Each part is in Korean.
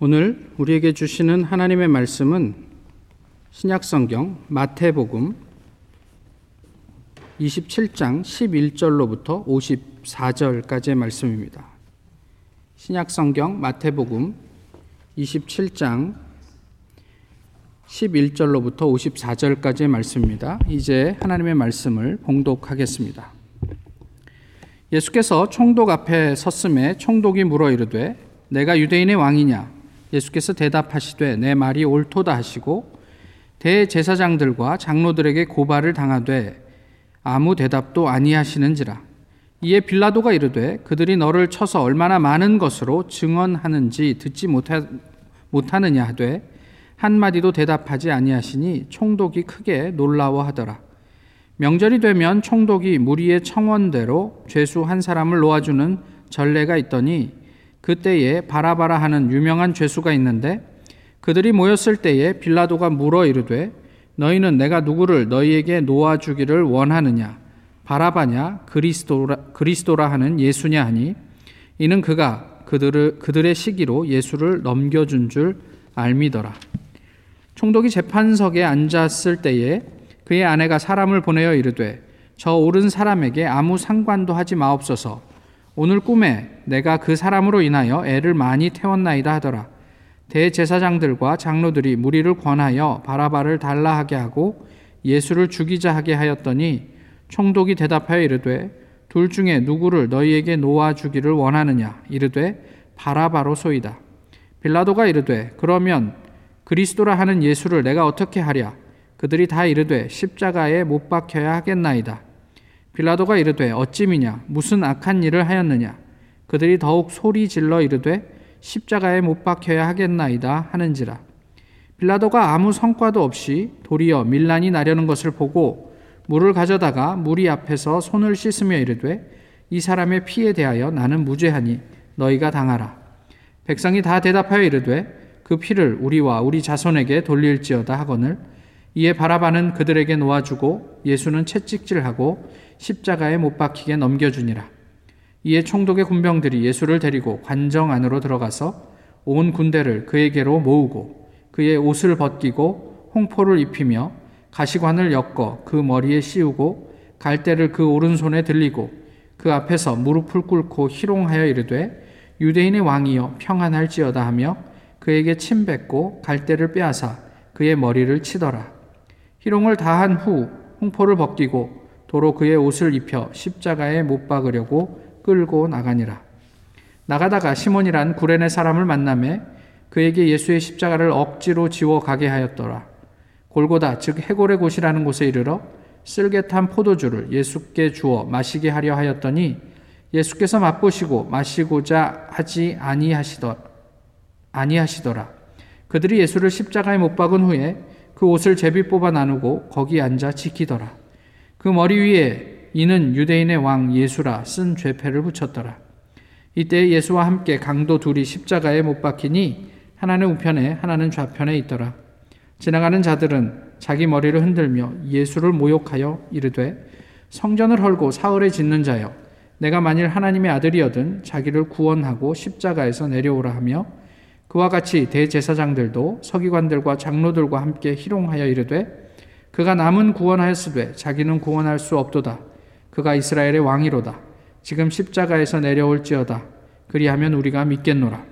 오늘 우리에게 주시는 하나님의 말씀은 신약성경 마태복음 27장 11절로부터 54절까지의 말씀입니다. 신약성경 마태복음 27장 11절로부터 54절까지의 말씀입니다. 이제 하나님의 말씀을 봉독하겠습니다. 예수께서 총독 앞에 섰음에 총독이 물어 이르되 내가 유대인의 왕이냐 예수께서 대답하시되 내 말이 옳도다 하시고 대제사장들과 장로들에게 고발을 당하되 아무 대답도 아니하시는지라. 이에 빌라도가 이르되 그들이 너를 쳐서 얼마나 많은 것으로 증언하는지 듣지 못하, 못하느냐 하되 한마디도 대답하지 아니하시니 총독이 크게 놀라워하더라. 명절이 되면 총독이 무리의 청원대로 죄수 한 사람을 놓아주는 전례가 있더니 그때에 바라바라 하는 유명한 죄수가 있는데 그들이 모였을 때에 빌라도가 물어 이르되 너희는 내가 누구를 너희에게 놓아 주기를 원하느냐? 바라바냐? 그리스도라, 그리스도라 하는 예수냐? 하니 이는 그가 그들을, 그들의 시기로 예수를 넘겨준 줄 알미더라. 총독이 재판석에 앉았을 때에 그의 아내가 사람을 보내어 이르되 저 옳은 사람에게 아무 상관도 하지 마옵소서 오늘 꿈에 내가 그 사람으로 인하여 애를 많이 태웠나이다 하더라. 대제사장들과 장로들이 무리를 권하여 바라바를 달라 하게 하고 예수를 죽이자 하게 하였더니 총독이 대답하여 이르되 둘 중에 누구를 너희에게 놓아 주기를 원하느냐 이르되 바라바로 소이다. 빌라도가 이르되 그러면 그리스도라 하는 예수를 내가 어떻게 하랴 그들이 다 이르되 십자가에 못 박혀야 하겠나이다. 빌라도가 이르되 어찌미냐? 무슨 악한 일을 하였느냐? 그들이 더욱 소리 질러 이르되 십자가에 못 박혀야 하겠나이다 하는지라. 빌라도가 아무 성과도 없이 도리어 밀란이 나려는 것을 보고 물을 가져다가 무리 앞에서 손을 씻으며 이르되 이 사람의 피에 대하여 나는 무죄하니 너희가 당하라. 백성이 다 대답하여 이르되 그 피를 우리와 우리 자손에게 돌릴지어다 하거늘 이에 바라바는 그들에게 놓아주고 예수는 채찍질하고 십자가에 못 박히게 넘겨주니라. 이에 총독의 군병들이 예수를 데리고 관정 안으로 들어가서 온 군대를 그에게로 모으고 그의 옷을 벗기고 홍포를 입히며 가시관을 엮어 그 머리에 씌우고 갈대를 그 오른손에 들리고 그 앞에서 무릎을 꿇고 희롱하여 이르되 유대인의 왕이여 평안할지어다 하며 그에게 침 뱉고 갈대를 빼앗아 그의 머리를 치더라. 희롱을 다한 후 홍포를 벗기고 도로 그의 옷을 입혀 십자가에 못 박으려고 끌고 나가니라. 나가다가 시몬이란 구레네 사람을 만남에 그에게 예수의 십자가를 억지로 지워 가게 하였더라. 골고다 즉 해골의 곳이라는 곳에 이르러 쓸개탄 포도주를 예수께 주어 마시게 하려 하였더니 예수께서 맛보시고 마시고자 하지 아니하시더 아니하시더라. 그들이 예수를 십자가에 못 박은 후에 그 옷을 제비 뽑아 나누고 거기 앉아 지키더라. 그 머리 위에 이는 유대인의 왕 예수라 쓴 죄패를 붙였더라. 이때 예수와 함께 강도 둘이 십자가에 못 박히니 하나는 우편에 하나는 좌편에 있더라. 지나가는 자들은 자기 머리를 흔들며 예수를 모욕하여 이르되 성전을 헐고 사흘에 짓는 자여 내가 만일 하나님의 아들이어든 자기를 구원하고 십자가에서 내려오라 하며 그와 같이 대제사장들도 서기관들과 장로들과 함께 희롱하여 이르되 그가 남은 구원하였으되 자기는 구원할 수 없도다. 그가 이스라엘의 왕이로다. 지금 십자가에서 내려올지어다. 그리하면 우리가 믿겠노라.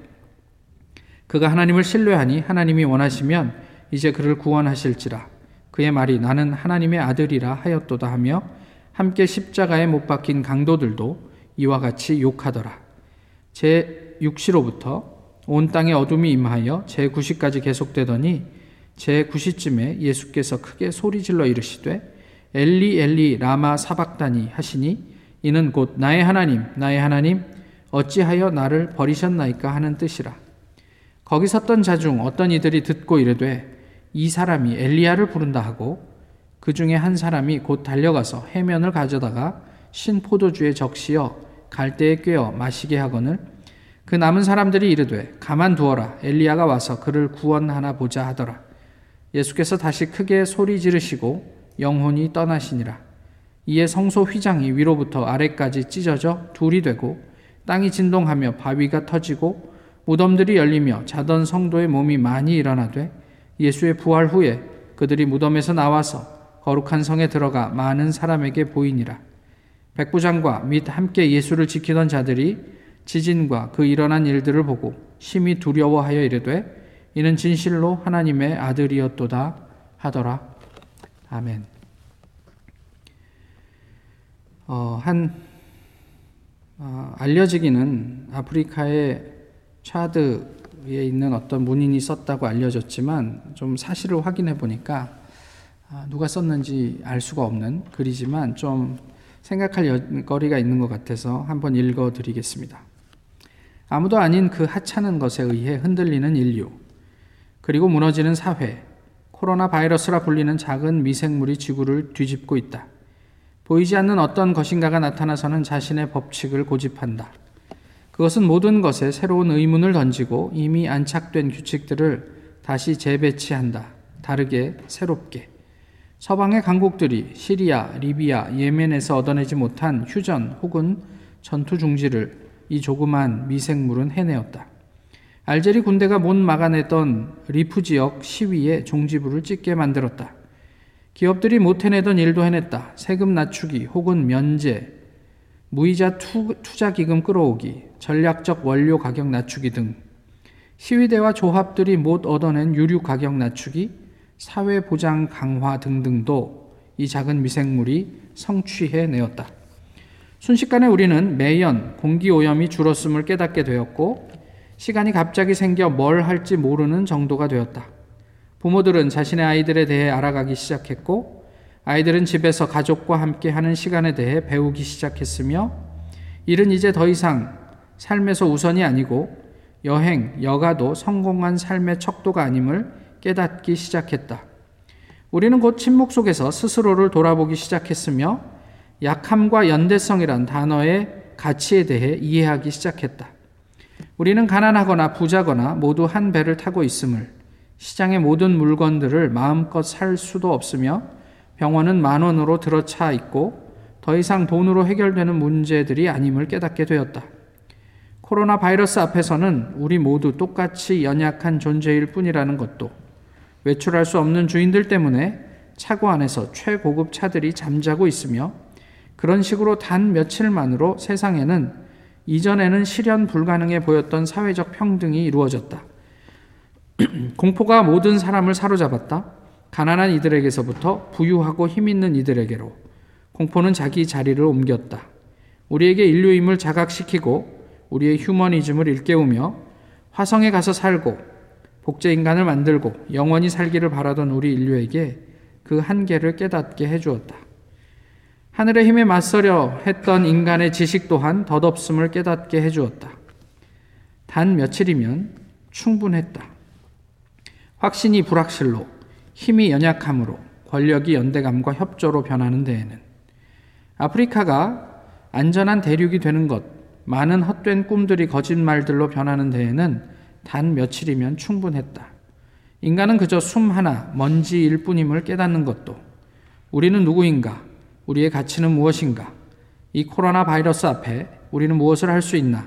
그가 하나님을 신뢰하니 하나님이 원하시면 이제 그를 구원하실지라. 그의 말이 나는 하나님의 아들이라 하였도다 하며 함께 십자가에 못 박힌 강도들도 이와 같이 욕하더라. 제 6시로부터 온 땅에 어둠이 임하여 제 9시까지 계속되더니 제9시쯤에 예수께서 크게 소리질러 이르시되 엘리 엘리 라마 사박다니 하시니 이는 곧 나의 하나님 나의 하나님 어찌하여 나를 버리셨나이까 하는 뜻이라. 거기 섰던 자 중 어떤 이들이 듣고 이르되 이 사람이 엘리야를 부른다 하고 그 중에 한 사람이 곧 달려가서 해면을 가져다가 신 포도주에 적시어 갈대에 꿰어 마시게 하거늘 그 남은 사람들이 이르되 가만 두어라. 엘리야가 와서 그를 구원하나 보자 하더라 예수께서 다시 크게 소리 지르시고 영혼이 떠나시니라. 이에 성소 휘장이 위로부터 아래까지 찢어져 둘이 되고 땅이 진동하며 바위가 터지고 무덤들이 열리며 자던 성도의 몸이 많이 일어나되 예수의 부활 후에 그들이 무덤에서 나와서 거룩한 성에 들어가 많은 사람에게 보이니라. 백부장과 및 함께 예수를 지키던 자들이 지진과 그 일어난 일들을 보고 심히 두려워하여 이르되 이는 진실로 하나님의 아들이었도다 하더라. 아멘. 어, 한 어, 알려지기는 아프리카의 차드에 있는 어떤 문인이 썼다고 알려졌지만 좀 사실을 확인해 보니까 아, 누가 썼는지 알 수가 없는 글이지만 좀 생각할 거리가 있는 것 같아서 한번 읽어 드리겠습니다. 아무도 아닌 그 하찮은 것에 의해 흔들리는 인류, 그리고 무너지는 사회, 코로나 바이러스라 불리는 작은 미생물이 지구를 뒤집고 있다. 보이지 않는 어떤 것인가가 나타나서는 자신의 법칙을 고집한다. 그것은 모든 것에 새로운 의문을 던지고 이미 안착된 규칙들을 다시 재배치한다. 다르게, 새롭게. 서방의 강국들이 시리아, 리비아, 예멘에서 얻어내지 못한 휴전 혹은 전투 중지를 이 조그만 미생물은 해내었다. 알제리 군대가 못 막아내던 리프 지역 시위에 종지부를 찍게 만들었다. 기업들이 못 해내던 일도 해냈다. 세금 낮추기 혹은 면제, 무이자 투자 기금 끌어오기, 전략적 원료 가격 낮추기 등 시위대와 조합들이 못 얻어낸 유류 가격 낮추기, 사회 보장 강화 등등도 이 작은 미생물이 성취해 내었다. 순식간에 우리는 매연 공기 오염이 줄었음을 깨닫게 되었고 시간이 갑자기 생겨 뭘 할지 모르는 정도가 되었다. 부모들은 자신의 아이들에 대해 알아가기 시작했고 아이들은 집에서 가족과 함께 하는 시간에 대해 배우기 시작했으며 일은 이제 더 이상 삶에서 우선이 아니고 여행, 여가도 성공한 삶의 척도가 아님을 깨닫기 시작했다. 우리는 곧 침묵 속에서 스스로를 돌아보기 시작했으며 약함과 연대성이란 단어의 가치에 대해 이해하기 시작했다. 우리는 가난하거나 부자거나 모두 한 배를 타고 있음을 시장의 모든 물건들을 마음껏 살 수도 없으며 병원은 만 원으로 들어차 있고 더 이상 돈으로 해결되는 문제들이 아님을 깨닫게 되었다. 코로나 바이러스 앞에서는 우리 모두 똑같이 연약한 존재일 뿐이라는 것도 외출할 수 없는 주인들 때문에 차고 안에서 최고급 차들이 잠자고 있으며 그런 식으로 단 며칠만으로 세상에는 이전에는 실현 불가능해 보였던 사회적 평등이 이루어졌다. 공포가 모든 사람을 사로잡았다. 가난한 이들에게서부터 부유하고 힘 있는 이들에게로 공포는 자기 자리를 옮겼다. 우리에게 인류임을 자각시키고 우리의 휴머니즘을 일깨우며 화성에 가서 살고 복제 인간을 만들고 영원히 살기를 바라던 우리 인류에게 그 한계를 깨닫게 해주었다. 하늘의 힘에 맞서려 했던 인간의 지식 또한 덧없음을 깨닫게 해주었다. 단 며칠이면 충분했다. 확신이 불확실로, 힘이 연약함으로, 권력이 연대감과 협조로 변하는 데에는 아프리카가 안전한 대륙이 되는 것, 많은 헛된 꿈들이 거짓말들로 변하는 데에는 단 며칠이면 충분했다. 인간은 그저 숨 하나, 먼지일 뿐임을 깨닫는 것도 우리는 누구인가, 우리의 가치는 무엇인가? 이 코로나 바이러스 앞에 우리는 무엇을 할 수 있나?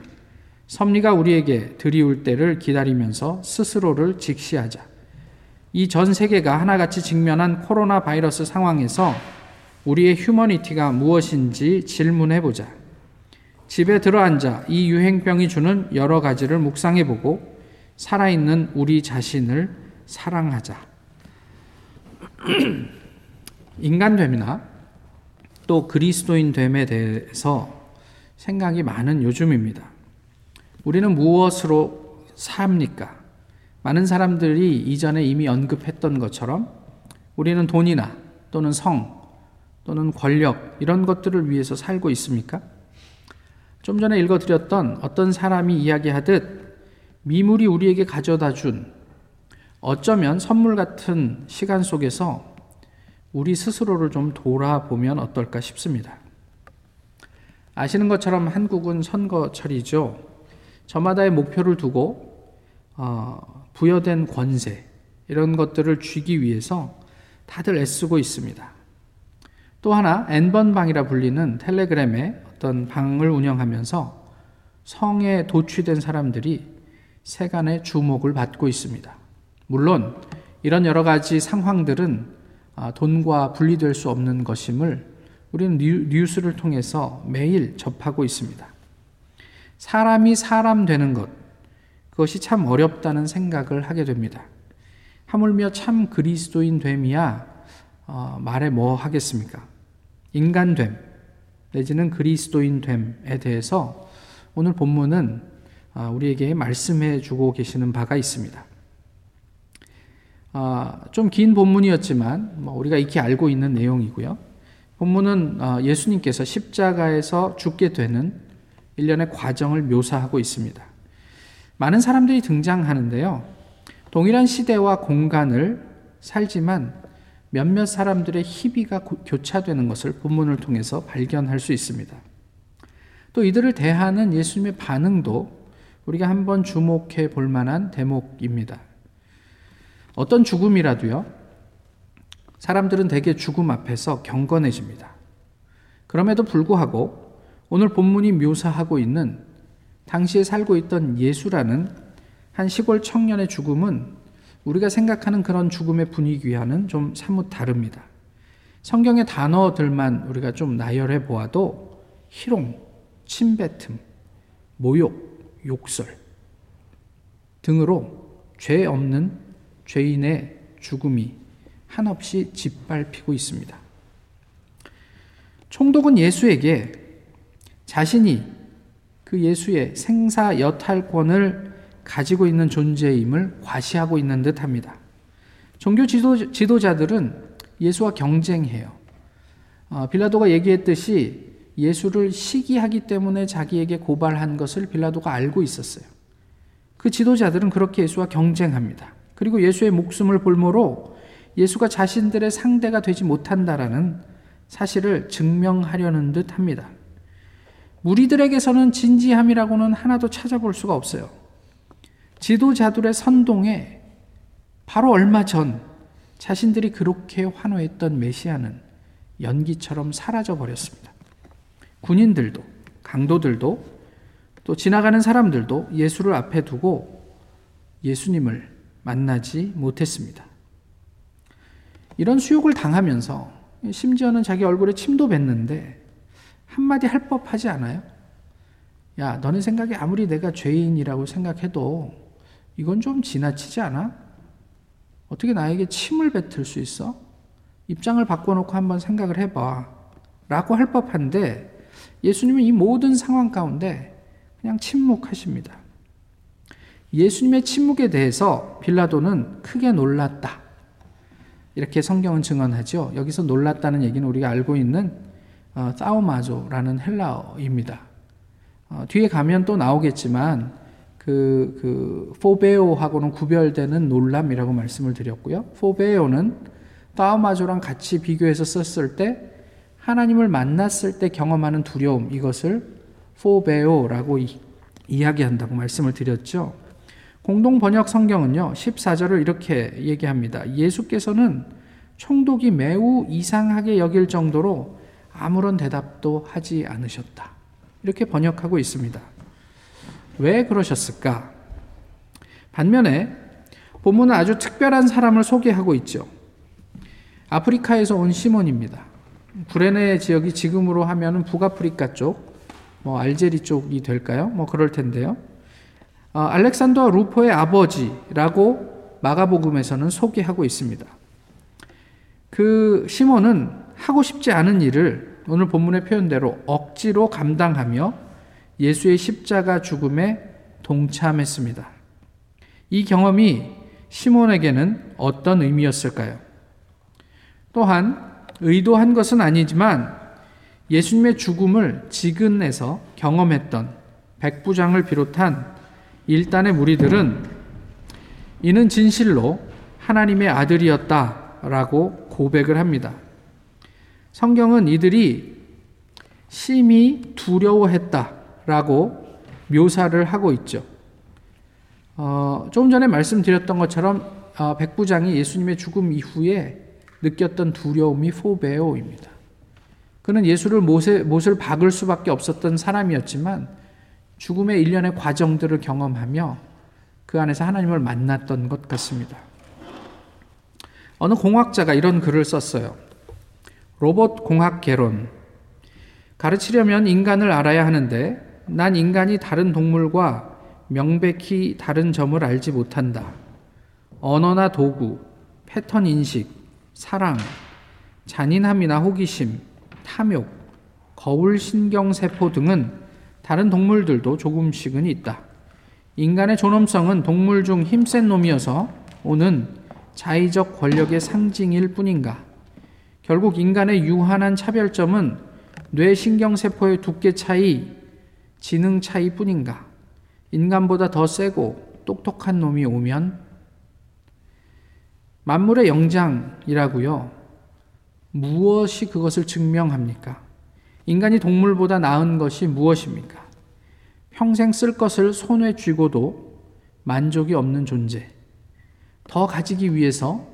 섭리가 우리에게 들이울 때를 기다리면서 스스로를 직시하자. 이 전 세계가 하나같이 직면한 코로나 바이러스 상황에서 우리의 휴머니티가 무엇인지 질문해 보자. 집에 들어앉아 이 유행병이 주는 여러 가지를 묵상해 보고 살아있는 우리 자신을 사랑하자. 인간됨이나 또 그리스도인 됨에 대해서 생각이 많은 요즘입니다. 우리는 무엇으로 삽니까? 많은 사람들이 이전에 이미 언급했던 것처럼 우리는 돈이나 또는 성 또는 권력 이런 것들을 위해서 살고 있습니까? 좀 전에 읽어드렸던 어떤 사람이 이야기하듯 미물이 우리에게 가져다 준 어쩌면 선물 같은 시간 속에서 우리 스스로를 좀 돌아보면 어떨까 싶습니다. 아시는 것처럼 한국은 선거철이죠. 저마다의 목표를 두고 어, 부여된 권세 이런 것들을 쥐기 위해서 다들 애쓰고 있습니다. 또 하나 N번 방이라 불리는 텔레그램의 어떤 방을 운영하면서 성에 도취된 사람들이 세간의 주목을 받고 있습니다. 물론 이런 여러 가지 상황들은 아, 돈과 분리될 수 없는 것임을 우리는 뉴스를 통해서 매일 접하고 있습니다. 사람이 사람 되는 것, 그것이 참 어렵다는 생각을 하게 됩니다. 하물며 참 그리스도인 됨이야 어, 말해 뭐 하겠습니까? 인간됨 내지는 그리스도인 됨에 대해서 오늘 본문은 어, 우리에게 말씀해 주고 계시는 바가 있습니다. 어, 좀긴 본문이었지만 뭐 우리가 익히 알고 있는 내용이고요. 본문은 어, 예수님께서 십자가에서 죽게 되는 일련의 과정을 묘사하고 있습니다. 많은 사람들이 등장하는데요. 동일한 시대와 공간을 살지만 몇몇 사람들의 희비가 교차되는 것을 본문을 통해서 발견할 수 있습니다. 또 이들을 대하는 예수님의 반응도 우리가 한번 주목해 볼 만한 대목입니다. 어떤 죽음이라도요, 사람들은 대개 죽음 앞에서 경건해집니다. 그럼에도 불구하고 오늘 본문이 묘사하고 있는 당시에 살고 있던 예수라는 한 시골 청년의 죽음은 우리가 생각하는 그런 죽음의 분위기와는 좀 사뭇 다릅니다. 성경의 단어들만 우리가 좀 나열해 보아도 희롱, 침뱉음, 모욕, 욕설 등으로 죄 없는 죄인의 죽음이 한없이 짓밟히고 있습니다. 총독은 예수에게 자신이 그 예수의 생사 여탈권을 가지고 있는 존재임을 과시하고 있는 듯 합니다. 종교 지도, 지도자들은 예수와 경쟁해요. 어, 빌라도가 얘기했듯이 예수를 시기하기 때문에 자기에게 고발한 것을 빌라도가 알고 있었어요. 그 지도자들은 그렇게 예수와 경쟁합니다. 그리고 예수의 목숨을 볼모로 예수가 자신들의 상대가 되지 못한다라는 사실을 증명하려는 듯 합니다. 무리들에게서는 진지함이라고는 하나도 찾아볼 수가 없어요. 지도자들의 선동에 바로 얼마 전 자신들이 그렇게 환호했던 메시아는 연기처럼 사라져 버렸습니다. 군인들도, 강도들도, 또 지나가는 사람들도 예수를 앞에 두고 예수님을 만나지 못했습니다. 이런 수욕을 당하면서 심지어는 자기 얼굴에 침도 뱉는데 한마디 할 법하지 않아요? 야, 너네 생각에 아무리 내가 죄인이라고 생각해도 이건 좀 지나치지 않아? 어떻게 나에게 침을 뱉을 수 있어? 입장을 바꿔놓고 한번 생각을 해봐. 라고 할 법한데 예수님은 이 모든 상황 가운데 그냥 침묵하십니다. 예수님의 침묵에 대해서 빌라도는 크게 놀랐다. 이렇게 성경은 증언하죠. 여기서 놀랐다는 얘기는 우리가 알고 있는 어, 사우마조라는 헬라어입니다. 어, 뒤에 가면 또 나오겠지만 그, 그 포베오하고는 구별되는 놀람이라고 말씀을 드렸고요. 포베오는 사우마조랑 같이 비교해서 썼을 때 하나님을 만났을 때 경험하는 두려움 이것을 포베오라고 이, 이야기한다고 말씀을 드렸죠. 공동 번역 성경은요, 14절을 이렇게 얘기합니다. 예수께서는 총독이 매우 이상하게 여길 정도로 아무런 대답도 하지 않으셨다. 이렇게 번역하고 있습니다. 왜 그러셨을까? 반면에 본문은 아주 특별한 사람을 소개하고 있죠. 아프리카에서 온 시몬입니다. 구레네 지역이 지금으로 하면 북아프리카 쪽, 뭐 알제리 쪽이 될까요? 뭐 그럴 텐데요. 어, 알렉산더 루포의 아버지라고 마가복음에서는 소개하고 있습니다. 그 시몬은 하고 싶지 않은 일을 오늘 본문의 표현대로 억지로 감당하며 예수의 십자가 죽음에 동참했습니다. 이 경험이 시몬에게는 어떤 의미였을까요? 또한 의도한 것은 아니지만 예수님의 죽음을 지근에서 경험했던 백부장을 비롯한 일단의 무리들은 이는 진실로 하나님의 아들이었다라고 고백을 합니다. 성경은 이들이 심히 두려워했다라고 묘사를 하고 있죠. 어, 조금 전에 말씀드렸던 것처럼 어, 백부장이 예수님의 죽음 이후에 느꼈던 두려움이 포베오입니다. 그는 예수를 못을 박을 수밖에 없었던 사람이었지만 죽음의 일련의 과정들을 경험하며 그 안에서 하나님을 만났던 것 같습니다. 어느 공학자가 이런 글을 썼어요. 로봇 공학 개론. 가르치려면 인간을 알아야 하는데 난 인간이 다른 동물과 명백히 다른 점을 알지 못한다. 언어나 도구, 패턴 인식, 사랑, 잔인함이나 호기심, 탐욕, 거울 신경세포 등은 다른 동물들도 조금씩은 있다. 인간의 존엄성은 동물 중 힘센 놈이어서 오는 자의적 권력의 상징일 뿐인가? 결국 인간의 유한한 차별점은 뇌 신경세포의 두께 차이, 지능 차이 뿐인가? 인간보다 더 세고 똑똑한 놈이 오면 만물의 영장이라고요. 무엇이 그것을 증명합니까? 인간이 동물보다 나은 것이 무엇입니까? 평생 쓸 것을 손에 쥐고도 만족이 없는 존재. 더 가지기 위해서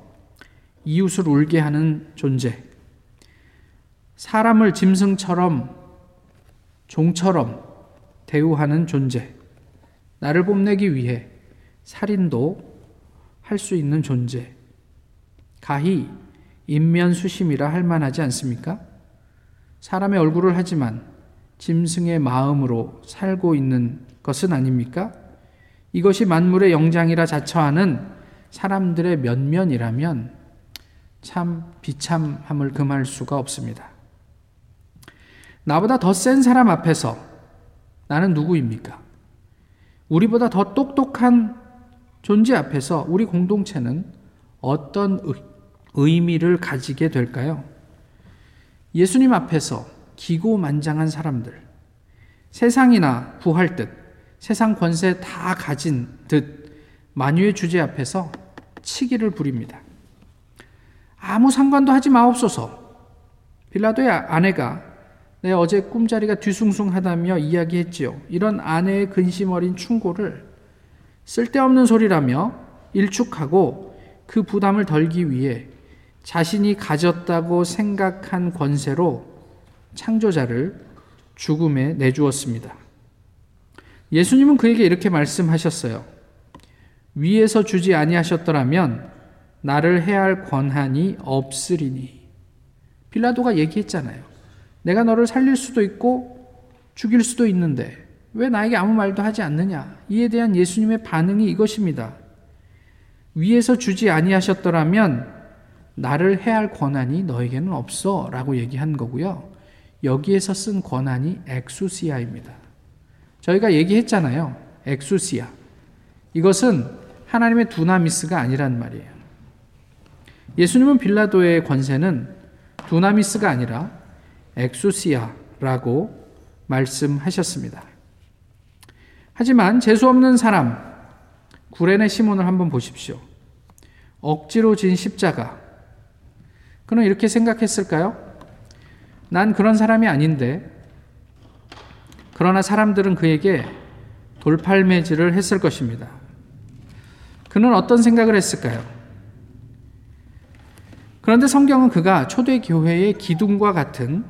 이웃을 울게 하는 존재. 사람을 짐승처럼, 종처럼 대우하는 존재. 나를 뽐내기 위해 살인도 할 수 있는 존재. 가히 인면수심이라 할 만하지 않습니까? 사람의 얼굴을 하지만 짐승의 마음으로 살고 있는 것은 아닙니까? 이것이 만물의 영장이라 자처하는 사람들의 면면이라면 참 비참함을 금할 수가 없습니다. 나보다 더 센 사람 앞에서 나는 누구입니까? 우리보다 더 똑똑한 존재 앞에서 우리 공동체는 어떤 의미를 가지게 될까요? 예수님 앞에서 기고만장한 사람들, 세상이나 부할 듯, 세상 권세 다 가진 듯 만유의 주제 앞에서 치기를 부립니다. 아무 상관도 하지 마옵소서. 빌라도의 아내가 내 어제 꿈자리가 뒤숭숭하다며 이야기했지요. 이런 아내의 근심 어린 충고를 쓸데없는 소리라며 일축하고 그 부담을 덜기 위해 자신이 가졌다고 생각한 권세로 창조자를 죽음에 내주었습니다. 예수님은 그에게 이렇게 말씀하셨어요. 위에서 주지 아니하셨더라면 나를 해할 권한이 없으리니. 빌라도가 얘기했잖아요. 내가 너를 살릴 수도 있고 죽일 수도 있는데 왜 나에게 아무 말도 하지 않느냐? 이에 대한 예수님의 반응이 이것입니다. 위에서 주지 아니하셨더라면 나를 해할 권한이 너에게는 없어 라고 얘기한 거고요. 여기에서 쓴 권한이 엑수시아입니다. 저희가 얘기했잖아요. 엑수시아. 이것은 하나님의 두나미스가 아니란 말이에요. 예수님은 빌라도의 권세는 두나미스가 아니라 엑수시아라고 말씀하셨습니다. 하지만 재수 없는 사람, 구레네 시몬을 한번 보십시오. 억지로 진 십자가, 그는 이렇게 생각했을까요? 난 그런 사람이 아닌데, 그러나 사람들은 그에게 돌팔매질을 했을 것입니다. 그는 어떤 생각을 했을까요? 그런데 성경은 그가 초대 교회의 기둥과 같은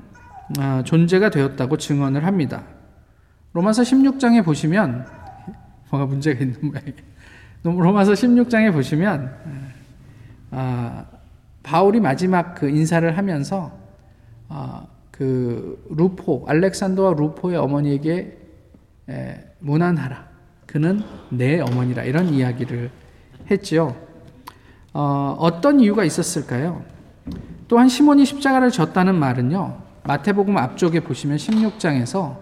아, 존재가 되었다고 증언을 합니다. 로마서 16장에 보시면 뭐가 문제가 있는 모양이에요. 로마서 16장에 보시면 아, 바울이 마지막 그 인사를 하면서 어, 그 루포 알렉산더와 루포의 어머니에게 에, 무난하라. 그는 내 어머니라 이런 이야기를 했지요. 어, 어떤 이유가 있었을까요? 또한 시몬이 십자가를 졌다는 말은요. 마태복음 앞쪽에 보시면 16장에서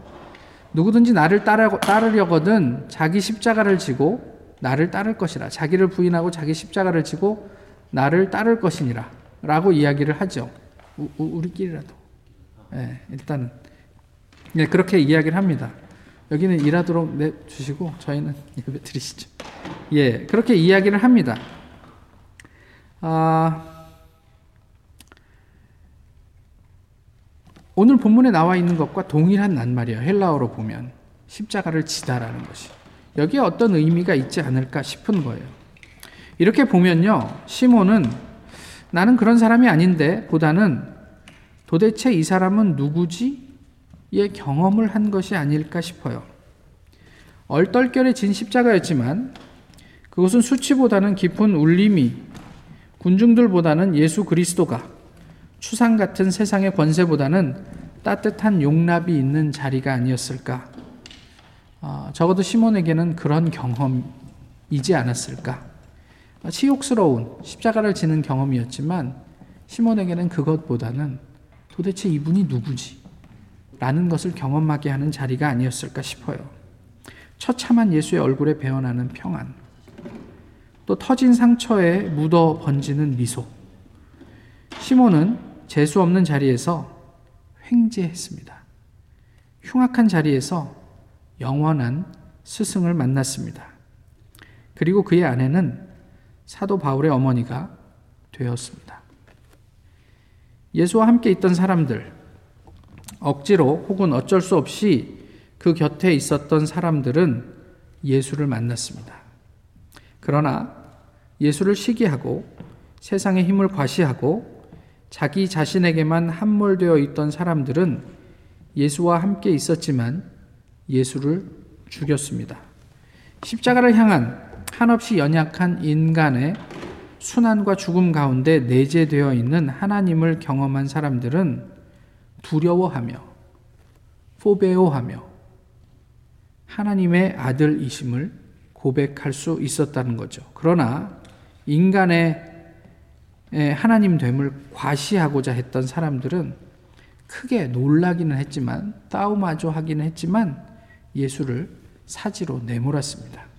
누구든지 나를 따르, 따르려거든 자기 십자가를 지고 나를 따를 것이라. 자기를 부인하고 자기 십자가를 지고 나를 따를 것이니라 라고 이야기를 하죠. 우, 우리끼리라도. 네, 일단은. 네, 그렇게 이야기를 합니다. 여기는 일하도록 내주시고 저희는 예배 드리시죠. 예, 그렇게 이야기를 합니다. 아, 오늘 본문에 나와 있는 것과 동일한 낱말이에요. 헬라어로 보면 십자가를 지다라는 것이. 여기에 어떤 의미가 있지 않을까 싶은 거예요. 이렇게 보면요. 시몬은 나는 그런 사람이 아닌데 보다는 도대체 이 사람은 누구지? 의 경험을 한 것이 아닐까 싶어요. 얼떨결에 진 십자가였지만 그것은 수치보다는 깊은 울림이 군중들보다는 예수 그리스도가 추상 같은 세상의 권세보다는 따뜻한 용납이 있는 자리가 아니었을까? 어, 적어도 시몬에게는 그런 경험이지 않았을까? 치욕스러운 십자가를 지는 경험이었지만 시몬에게는 그것보다는 도대체 이분이 누구지? 라는 것을 경험하게 하는 자리가 아니었을까 싶어요. 처참한 예수의 얼굴에 배어나는 평안, 또 터진 상처에 묻어 번지는 미소. 시몬은 재수 없는 자리에서 횡재했습니다. 흉악한 자리에서 영원한 스승을 만났습니다. 그리고 그의 아내는 사도 바울의 어머니가 되었습니다. 예수와 함께 있던 사람들, 억지로 혹은 어쩔 수 없이 그 곁에 있었던 사람들은 예수를 만났습니다. 그러나 예수를 시기하고 세상의 힘을 과시하고 자기 자신에게만 함몰되어 있던 사람들은 예수와 함께 있었지만 예수를 죽였습니다. 십자가를 향한 한없이 연약한 인간의 순환과 죽음 가운데 내재되어 있는 하나님을 경험한 사람들은 두려워하며 포베오하며 하나님의 아들이심을 고백할 수 있었다는 거죠. 그러나 인간의 하나님 됨을 과시하고자 했던 사람들은 크게 놀라기는 했지만 따우마조 하기는 했지만 예수를 사지로 내몰았습니다.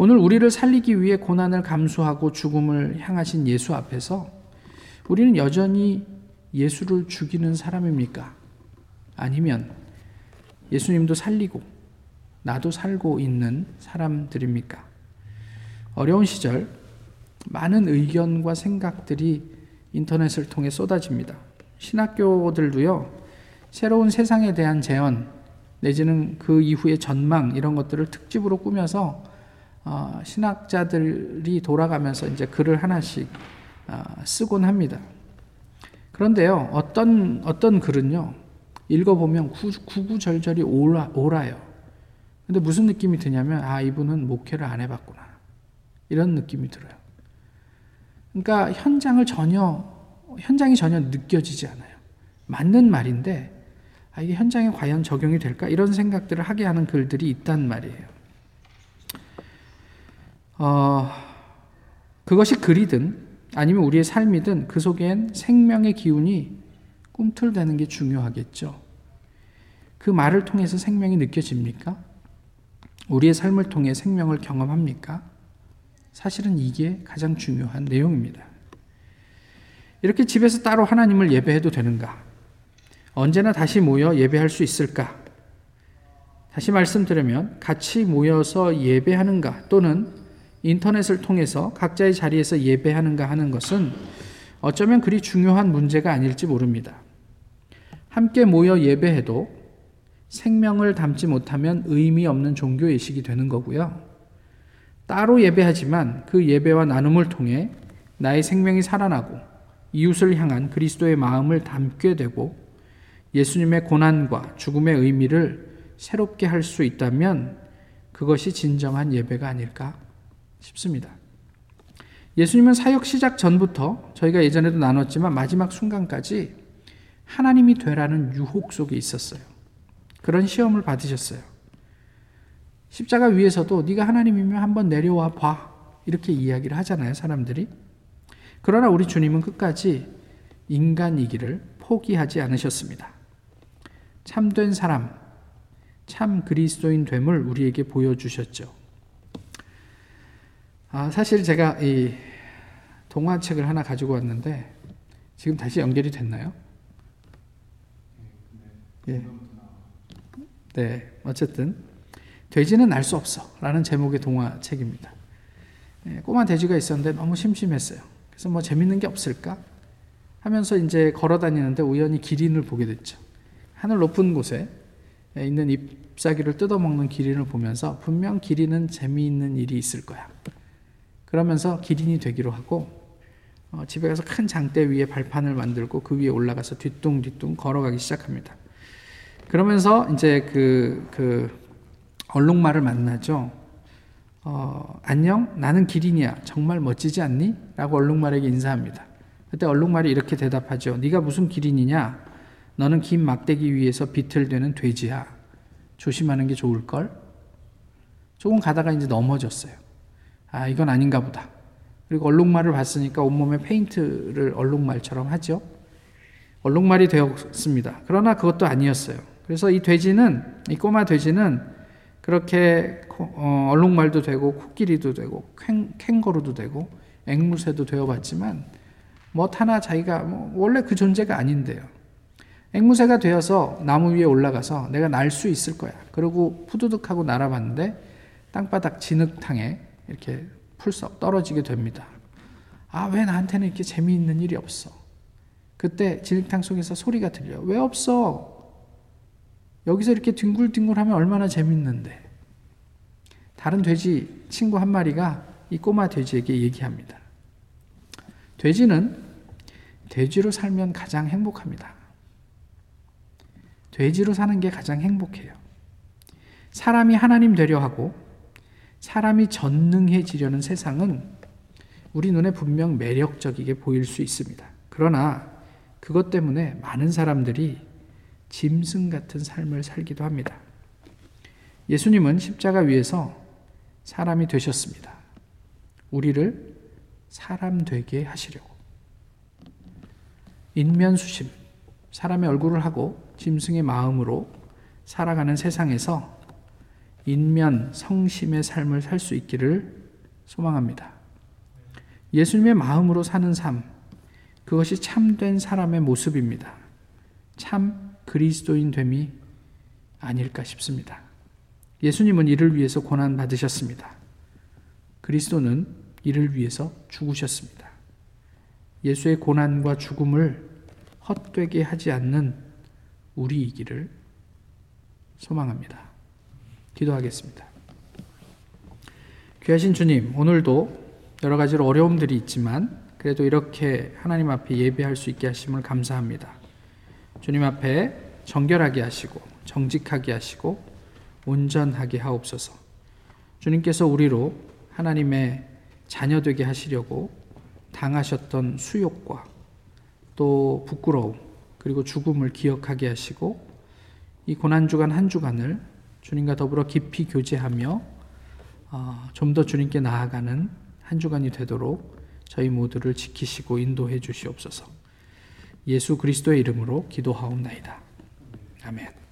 오늘 우리를 살리기 위해 고난을 감수하고 죽음을 향하신 예수 앞에서 우리는 여전히 예수를 죽이는 사람입니까? 아니면 예수님도 살리고 나도 살고 있는 사람들입니까? 어려운 시절 많은 의견과 생각들이 인터넷을 통해 쏟아집니다. 신학교들도요, 새로운 세상에 대한 재현, 내지는 그 이후의 전망, 이런 것들을 특집으로 꾸며서 어, 신학자들이 돌아가면서 이제 글을 하나씩 어, 쓰곤 합니다. 그런데요, 어떤, 어떤 글은요, 읽어보면 구, 구구절절이 오라, 오라요. 근데 무슨 느낌이 드냐면, 아, 이분은 목회를 안 해봤구나. 이런 느낌이 들어요. 그러니까 현장을 전혀, 현장이 전혀 느껴지지 않아요. 맞는 말인데, 아, 이게 현장에 과연 적용이 될까? 이런 생각들을 하게 하는 글들이 있단 말이에요. 어, 그것이 글이든 아니면 우리의 삶이든 그 속엔 생명의 기운이 꿈틀대는 게 중요하겠죠. 그 말을 통해서 생명이 느껴집니까? 우리의 삶을 통해 생명을 경험합니까? 사실은 이게 가장 중요한 내용입니다. 이렇게 집에서 따로 하나님을 예배해도 되는가? 언제나 다시 모여 예배할 수 있을까? 다시 말씀드리면 같이 모여서 예배하는가 또는 인터넷을 통해서 각자의 자리에서 예배하는가 하는 것은 어쩌면 그리 중요한 문제가 아닐지 모릅니다. 함께 모여 예배해도 생명을 담지 못하면 의미 없는 종교 예식이 되는 거고요. 따로 예배하지만 그 예배와 나눔을 통해 나의 생명이 살아나고 이웃을 향한 그리스도의 마음을 담게 되고 예수님의 고난과 죽음의 의미를 새롭게 할 수 있다면 그것이 진정한 예배가 아닐까 싶습니다. 예수님은 사역 시작 전부터 저희가 예전에도 나눴지만 마지막 순간까지 하나님이 되라는 유혹 속에 있었어요. 그런 시험을 받으셨어요. 십자가 위에서도 네가 하나님이면 한번 내려와 봐. 이렇게 이야기를 하잖아요, 사람들이. 그러나 우리 주님은 끝까지 인간이기를 포기하지 않으셨습니다. 참된 사람, 참 그리스도인 됨을 우리에게 보여주셨죠. 아, 사실 제가 이 동화책을 하나 가지고 왔는데 지금 다시 연결이 됐나요? 예. 네, 어쨌든 돼지는 알 수 없어 라는 제목의 동화책입니다. 예, 꼬마 돼지가 있었는데 너무 심심했어요. 그래서 뭐 재밌는 게 없을까 하면서 이제 걸어 다니는데 우연히 기린을 보게 됐죠. 하늘 높은 곳에 있는 잎사귀를 뜯어먹는 기린을 보면서 분명 기린은 재미있는 일이 있을 거야. 그러면서 기린이 되기로 하고 어, 집에 가서 큰 장대 위에 발판을 만들고 그 위에 올라가서 뒤뚱뒤뚱 걸어가기 시작합니다. 그러면서 이제 그, 그 얼룩말을 만나죠. 어, 안녕 나는 기린이야 정말 멋지지 않니? 라고 얼룩말에게 인사합니다. 그때 얼룩말이 이렇게 대답하죠. 네가 무슨 기린이냐? 너는 긴 막대기 위에서 비틀대는 돼지야. 조심하는 게 좋을걸? 조금 가다가 이제 넘어졌어요. 아 이건 아닌가 보다. 그리고 얼룩말을 봤으니까 온몸에 페인트를 얼룩말처럼 하죠. 얼룩말이 되었습니다. 그러나 그것도 아니었어요. 그래서 이 돼지는 이 꼬마 돼지는 그렇게 어, 얼룩말도 되고 코끼리도 되고 캥, 캥거루도 되고 앵무새도 되어봤지만 뭐 하나 자기가 뭐 원래 그 존재가 아닌데요. 앵무새가 되어서 나무 위에 올라가서 내가 날 수 있을 거야. 그리고 푸드득하고 날아봤는데 땅바닥 진흙탕에 이렇게 풀썩 떨어지게 됩니다. 아, 왜 나한테는 이렇게 재미있는 일이 없어? 그때 진흙탕 속에서 소리가 들려요. 왜 없어? 여기서 이렇게 뒹굴뒹굴 하면 얼마나 재밌는데. 다른 돼지 친구 한 마리가 이 꼬마 돼지에게 얘기합니다. 돼지는 돼지로 살면 가장 행복합니다. 돼지로 사는 게 가장 행복해요. 사람이 하나님 되려 하고 사람이 전능해지려는 세상은 우리 눈에 분명 매력적이게 보일 수 있습니다. 그러나 그것 때문에 많은 사람들이 짐승 같은 삶을 살기도 합니다. 예수님은 십자가 위에서 사람이 되셨습니다. 우리를 사람 되게 하시려고. 인면수심, 사람의 얼굴을 하고 짐승의 마음으로 살아가는 세상에서 인면, 성심의 삶을 살 수 있기를 소망합니다. 예수님의 마음으로 사는 삶, 그것이 참된 사람의 모습입니다. 참 그리스도인 됨이 아닐까 싶습니다. 예수님은 이를 위해서 고난 받으셨습니다. 그리스도는 이를 위해서 죽으셨습니다. 예수의 고난과 죽음을 헛되게 하지 않는 우리이기를 소망합니다. 기도하겠습니다. 귀하신 주님, 오늘도 여러 가지로 어려움들이 있지만 그래도 이렇게 하나님 앞에 예배할 수 있게 하심을 감사합니다. 주님 앞에 정결하게 하시고 정직하게 하시고 온전하게 하옵소서. 주님께서 우리로 하나님의 자녀 되게 하시려고 당하셨던 수욕과 또 부끄러움 그리고 죽음을 기억하게 하시고 이 고난 주간 한 주간을 주님과 더불어 깊이 교제하며 어, 좀더 주님께 나아가는 한 주간이 되도록 저희 모두를 지키시고 인도해 주시옵소서. 예수 그리스도의 이름으로 기도하옵나이다. 아멘.